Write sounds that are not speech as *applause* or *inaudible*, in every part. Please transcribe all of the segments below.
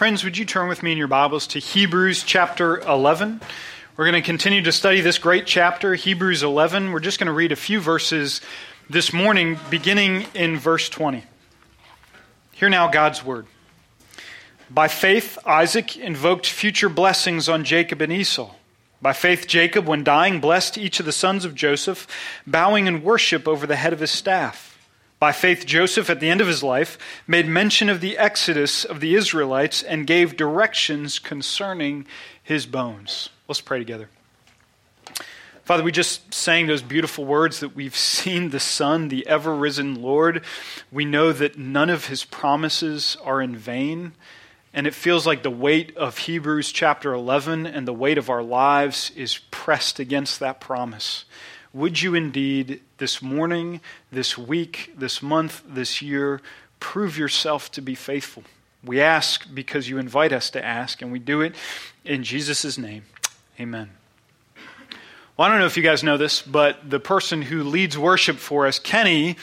Friends, would you turn with me in your Bibles to Hebrews chapter 11? We're going to continue to study this great chapter, Hebrews 11. We're just going to read a few verses this morning, beginning in verse 20. Hear now God's word. By faith, Isaac invoked future blessings on Jacob and Esau. By faith, Jacob, when dying, blessed each of the sons of Joseph, bowing in worship over the head of his staff. By faith, Joseph, at the end of his life, made mention of the exodus of the Israelites and gave directions concerning his bones. Let's pray together. Father, we just sang those beautiful words that we've *laughs* seen the Son, the ever risen Lord. We know that none of his promises are in vain. And it feels like the weight of Hebrews chapter 11 and the weight of our lives is pressed against that promise. Would you indeed, this morning, this week, this month, this year, prove yourself to be faithful? We ask because you invite us to ask, and we do it in Jesus' name. Amen. Well, I don't know if you guys know this, but the person who leads worship for us, Kenny,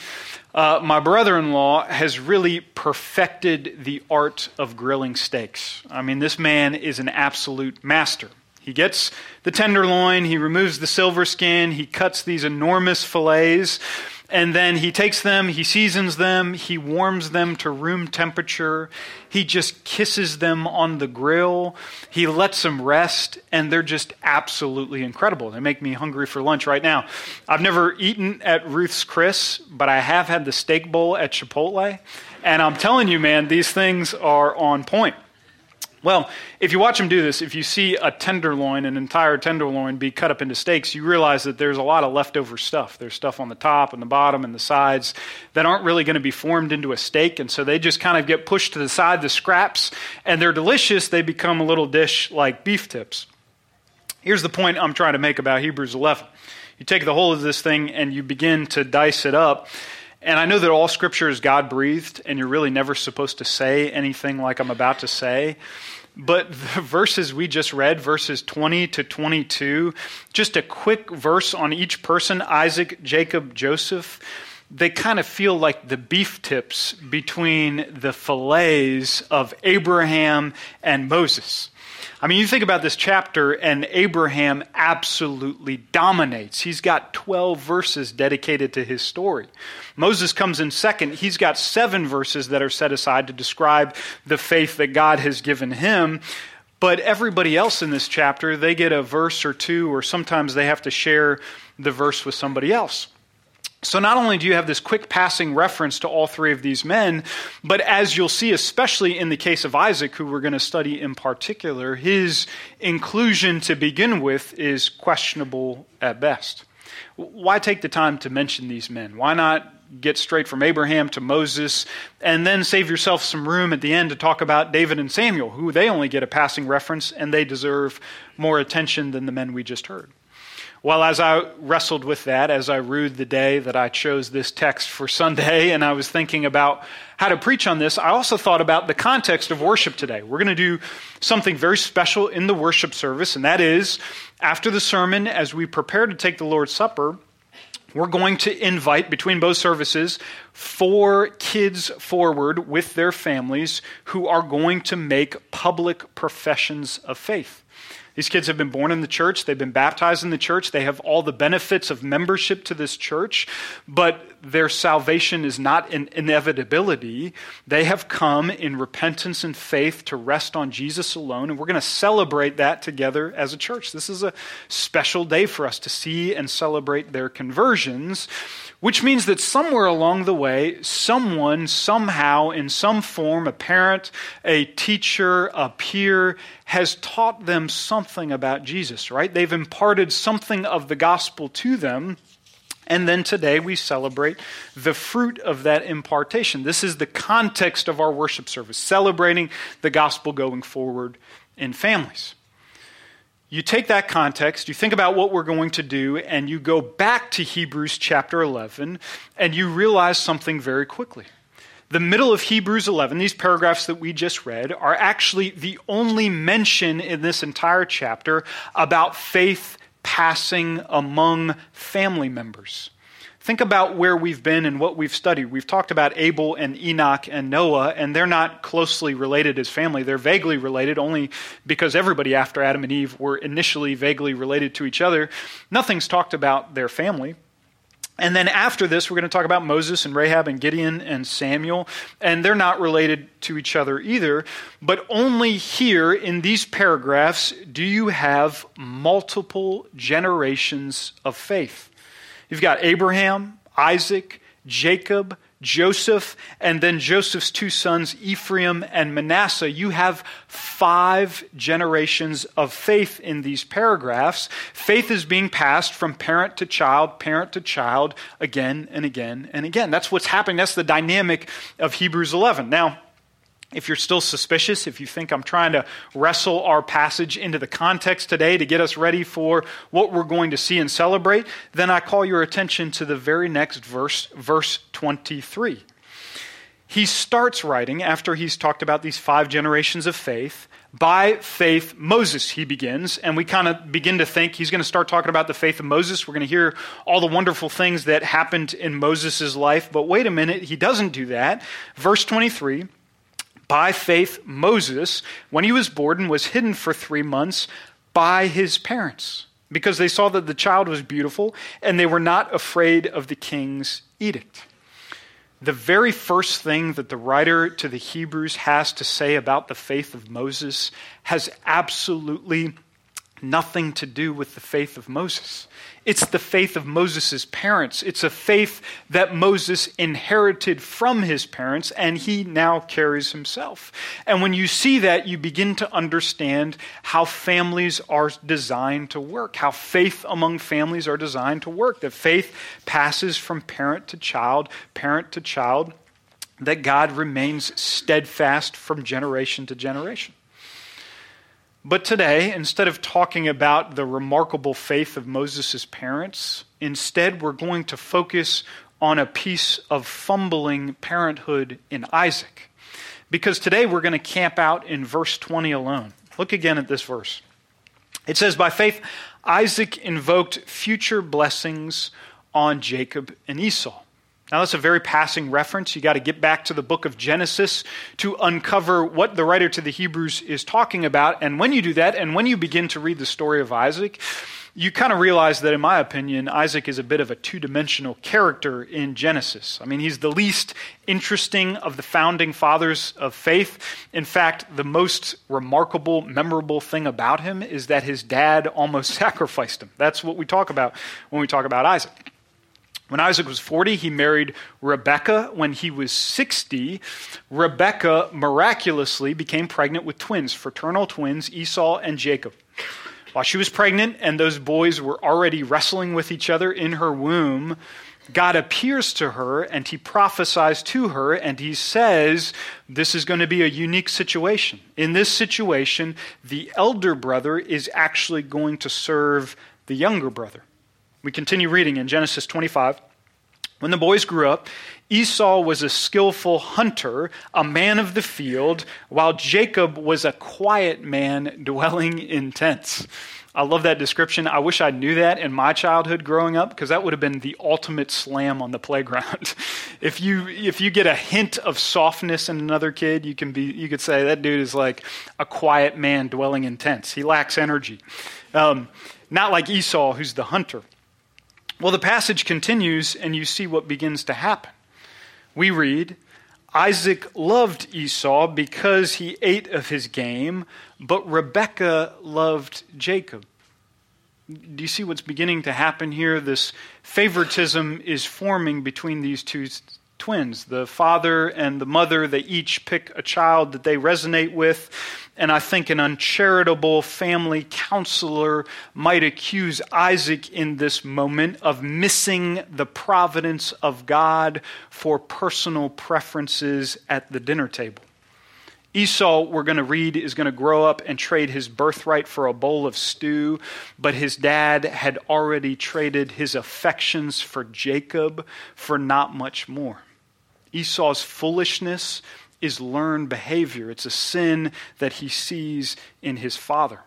uh, my brother in law, has really perfected the art of grilling steaks. I mean, this man is an absolute master. He gets the tenderloin, he removes the silver skin, he cuts these enormous fillets, and then he takes them, he seasons them, he warms them to room temperature, he just kisses them on the grill, he lets them rest, and they're just absolutely incredible. They make me hungry for lunch right now. I've never eaten at Ruth's Chris, but I have had the steak bowl at Chipotle, and I'm telling you, man, these things are on point. Well, if you watch them do this, if you see a tenderloin, an entire tenderloin be cut up into steaks, you realize that there's a lot of leftover stuff. There's stuff on the top and the bottom and the sides that aren't really going to be formed into a steak, and so they just kind of get pushed to the side, the scraps, and they're delicious. They become a little dish like beef tips. Here's the point I'm trying to make about Hebrews 11. You take the whole of this thing and you begin to dice it up. And I know that all scripture is God breathed, and you're really never supposed to say anything like I'm about to say. But *laughs* the verses we just read, verses 20 to 22, just a quick verse on each person Isaac, Jacob, Joseph, they kind of feel like the beef tips between the fillets of Abraham and Moses. I mean, you think about this chapter, and Abraham absolutely dominates. He's got 12 verses dedicated to his story. Moses comes in second. He's got seven verses that are set aside to describe the faith that God has given him. But everybody else in this chapter, they get a verse or two, or sometimes they have to share the verse with somebody else. So, not only do you have this quick passing reference to all three of these men, but as you'll see, especially in the case of Isaac, who we're going to study in particular, his inclusion to begin with is questionable at best. Why take the time to mention these men? Why not get straight from Abraham to Moses and then save yourself some room at the end to talk about David and Samuel, who they only get a passing reference and they deserve more attention than the men we just heard? Well, as I wrestled with that, as I rued the day that I chose this text for Sunday, and I was thinking about how to preach on this, I also thought about the context of worship today. We're going to do something very special in the worship service, and that is after the sermon, as we prepare to take the Lord's Supper, we're going to invite between both services four kids forward with their families who are going to make public professions of faith. These kids have been born in the church, they've been baptized in the church, they have all the benefits of membership to this church, but their salvation is not an inevitability. They have come in repentance and faith to rest on Jesus alone, and we're going to celebrate that together as a church. This is a special day for us to see and celebrate their conversions which means that somewhere along the way, someone, somehow, in some form, a parent, a teacher, a peer, has taught them something about Jesus, right? They've imparted something of the gospel to them. And then today we celebrate the fruit of that impartation. This is the context of our worship service, celebrating the gospel going forward in families you take that context, you think about what we're going to do, and you go back to Hebrews chapter 11, and you realize something very quickly. The middle of Hebrews 11, these paragraphs that we just read, are actually the only mention in this entire chapter about faith passing among family members. Think about where we've been and what we've studied. We've talked about Abel and Enoch and Noah, and they're not closely related as family. They're vaguely related only because everybody after Adam and Eve were initially vaguely related to each other. Nothing's talked about their family. And then after this, we're going to talk about Moses and Rahab and Gideon and Samuel. And they're not related to each other either. But only here in these paragraphs do you have multiple generations of faith. You've got Abraham, Isaac, Jacob, Joseph, and then Joseph's two sons, Ephraim and Manasseh. You have five generations of faith in these paragraphs. Faith is being passed from parent to child, parent to child, again and again and again. That's what's happening. That's the dynamic of Hebrews 11. Now, if you're still suspicious, if you think I'm trying to wrestle our passage into the context today to get us ready for what we're going to see and celebrate, then I call your attention to the very next verse, verse 23. He starts writing after he's talked about these five generations of faith. By faith, Moses, he begins, and we kind of begin to think he's going to start talking about the faith of Moses. We're going to hear all the wonderful things that happened in Moses' life, but wait a minute, he doesn't do that. Verse 23 by faith, Moses, when he was born, was hidden for three months by his parents because they saw that the child was beautiful and they were not afraid of the king's edict. The very first thing that the writer to the Hebrews has to say about the faith of Moses has absolutely nothing to do with the faith of Moses. It's the faith of Moses' parents. It's a faith that Moses inherited from his parents and he now carries himself. And when you see that, you begin to understand how families are designed to work, how faith among families are designed to work. That faith passes from parent to child, parent to child, that God remains steadfast from generation to generation. But today, instead of talking about the remarkable faith of Moses' parents, instead we're going to focus on a piece of fumbling parenthood in Isaac. Because today we're going to camp out in verse 20 alone. Look again at this verse. It says, By faith, Isaac invoked future blessings on Jacob and Esau. Now, that's a very passing reference. You got to get back to the book of Genesis to uncover what the writer to the Hebrews is talking about. And when you do that, and when you begin to read the story of Isaac, you kind of realize that, in my opinion, Isaac is a bit of a two dimensional character in Genesis. I mean, he's the least interesting of the founding fathers of faith. In fact, the most remarkable, memorable thing about him is that his dad almost *laughs* sacrificed him. That's what we talk about when we talk about Isaac. When Isaac was 40, he married Rebekah. When he was 60, Rebekah miraculously became pregnant with twins, fraternal twins, Esau and Jacob. While she was pregnant and those boys were already wrestling with each other in her womb, God appears to her and he prophesies to her and he says, This is going to be a unique situation. In this situation, the elder brother is actually going to serve the younger brother. We continue reading in Genesis 25. When the boys grew up, Esau was a skillful hunter, a man of the field, while Jacob was a quiet man dwelling in tents. I love that description. I wish I knew that in my childhood growing up because that would have been the ultimate slam on the playground. *laughs* if you if you get a hint of softness in another kid, you can be you could say that dude is like a quiet man dwelling in tents. He lacks energy. Um, not like Esau, who's the hunter. Well, the passage continues, and you see what begins to happen. We read, Isaac loved Esau because he ate of his game, but Rebekah loved Jacob. Do you see what's beginning to happen here? This favoritism is forming between these two twins. The father and the mother, they each pick a child that they resonate with. And I think an uncharitable family counselor might accuse Isaac in this moment of missing the providence of God for personal preferences at the dinner table. Esau, we're going to read, is going to grow up and trade his birthright for a bowl of stew, but his dad had already traded his affections for Jacob for not much more. Esau's foolishness is learned behavior, it's a sin that he sees in his father.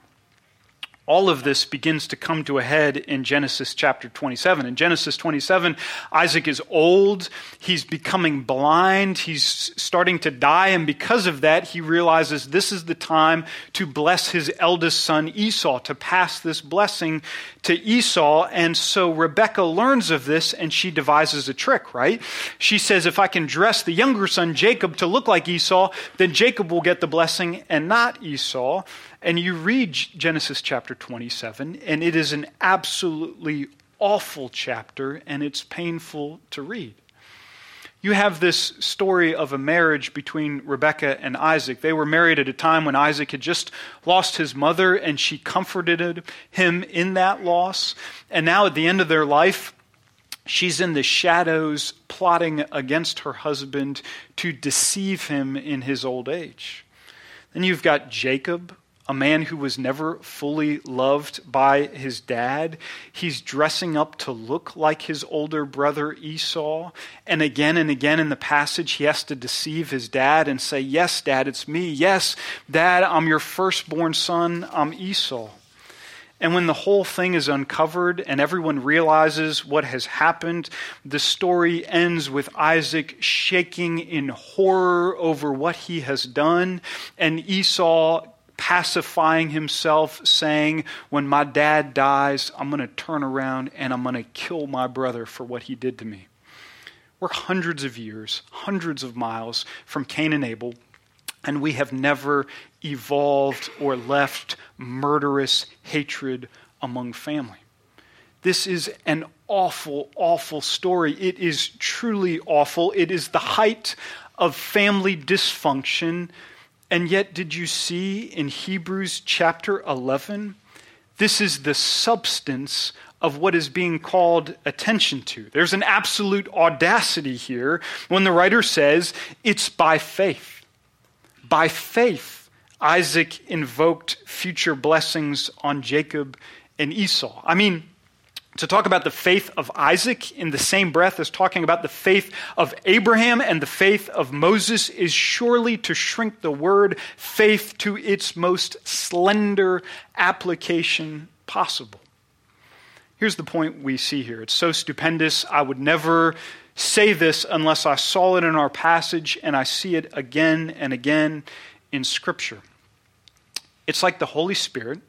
All of this begins to come to a head in Genesis chapter 27. In Genesis 27, Isaac is old. He's becoming blind. He's starting to die. And because of that, he realizes this is the time to bless his eldest son Esau, to pass this blessing to Esau. And so Rebekah learns of this and she devises a trick, right? She says, if I can dress the younger son Jacob to look like Esau, then Jacob will get the blessing and not Esau. And you read Genesis chapter 27, and it is an absolutely awful chapter, and it's painful to read. You have this story of a marriage between Rebekah and Isaac. They were married at a time when Isaac had just lost his mother, and she comforted him in that loss. And now, at the end of their life, she's in the shadows plotting against her husband to deceive him in his old age. Then you've got Jacob, a man who was never fully loved by his dad. He's dressing up to look like his older brother Esau. And again and again in the passage, he has to deceive his dad and say, Yes, dad, it's me. Yes, dad, I'm your firstborn son. I'm Esau. And when the whole thing is uncovered and everyone realizes what has happened, the story ends with Isaac shaking in horror over what he has done, and Esau pacifying himself, saying, When my dad dies, I'm going to turn around and I'm going to kill my brother for what he did to me. We're hundreds of years, hundreds of miles from Cain and Abel, and we have never evolved or left murderous hatred among family. This is an awful, awful story. It is truly awful. It is the height of family dysfunction and yet, did you see in Hebrews chapter 11? This is the substance of what is being called attention to. There's an absolute audacity here when the writer says it's by faith. By faith, Isaac invoked future blessings on Jacob and Esau. I mean, to talk about the faith of Isaac in the same breath as talking about the faith of Abraham and the faith of Moses is surely to shrink the word faith to its most slender application possible. Here's the point we see here. It's so stupendous. I would never say this unless I saw it in our passage, and I see it again and again in Scripture. It's like the Holy Spirit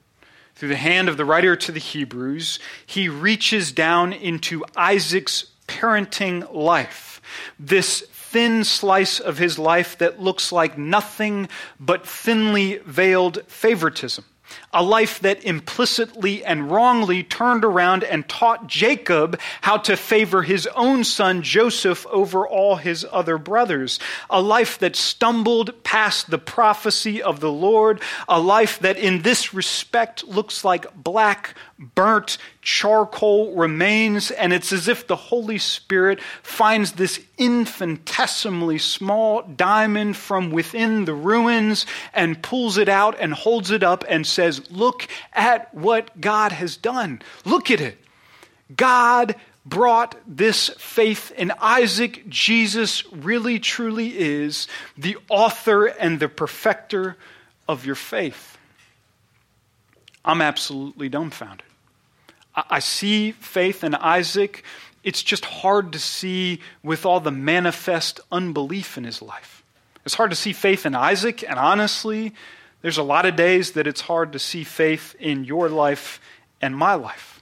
through the hand of the writer to the Hebrews, he reaches down into Isaac's parenting life. This thin slice of his life that looks like nothing but thinly veiled favoritism a life that implicitly and wrongly turned around and taught Jacob how to favor his own son Joseph over all his other brothers, a life that stumbled past the prophecy of the Lord, a life that in this respect looks like black, burnt charcoal remains, and it's as if the Holy Spirit finds this infinitesimally small diamond from within the ruins and pulls it out and holds it up and says, Look at what God has done. Look at it. God brought this faith in Isaac. Jesus really, truly is the author and the perfecter of your faith. I'm absolutely dumbfounded. I see faith in Isaac. It's just hard to see with all the manifest unbelief in his life. It's hard to see faith in Isaac, and honestly, there's a lot of days that it's hard to see faith in your life and my life.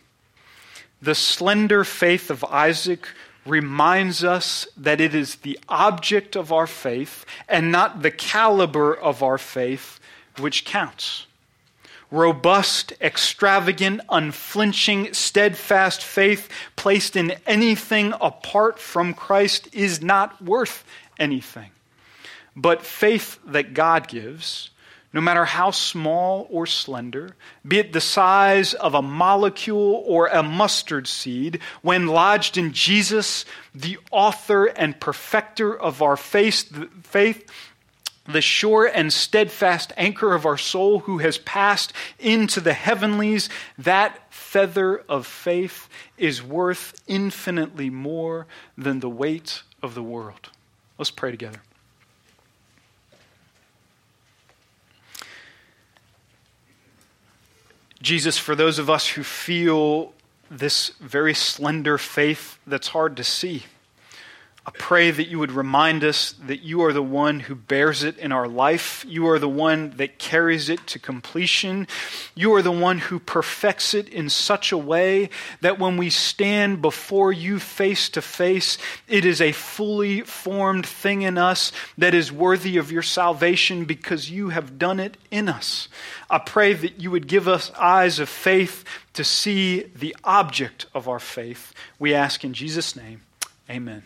The slender faith of Isaac reminds us that it is the object of our faith and not the caliber of our faith which counts robust, extravagant, unflinching, steadfast faith placed in anything apart from Christ is not worth anything. But faith that God gives, no matter how small or slender, be it the size of a molecule or a mustard seed, when lodged in Jesus, the author and perfecter of our faith, the sure and steadfast anchor of our soul who has passed into the heavenlies, that feather of faith is worth infinitely more than the weight of the world. Let's pray together. Jesus, for those of us who feel this very slender faith that's hard to see, I pray that you would remind us that you are the one who bears it in our life. You are the one that carries it to completion. You are the one who perfects it in such a way that when we stand before you face to face, it is a fully formed thing in us that is worthy of your salvation because you have done it in us. I pray that you would give us eyes of faith to see the object of our faith. We ask in Jesus' name. Amen.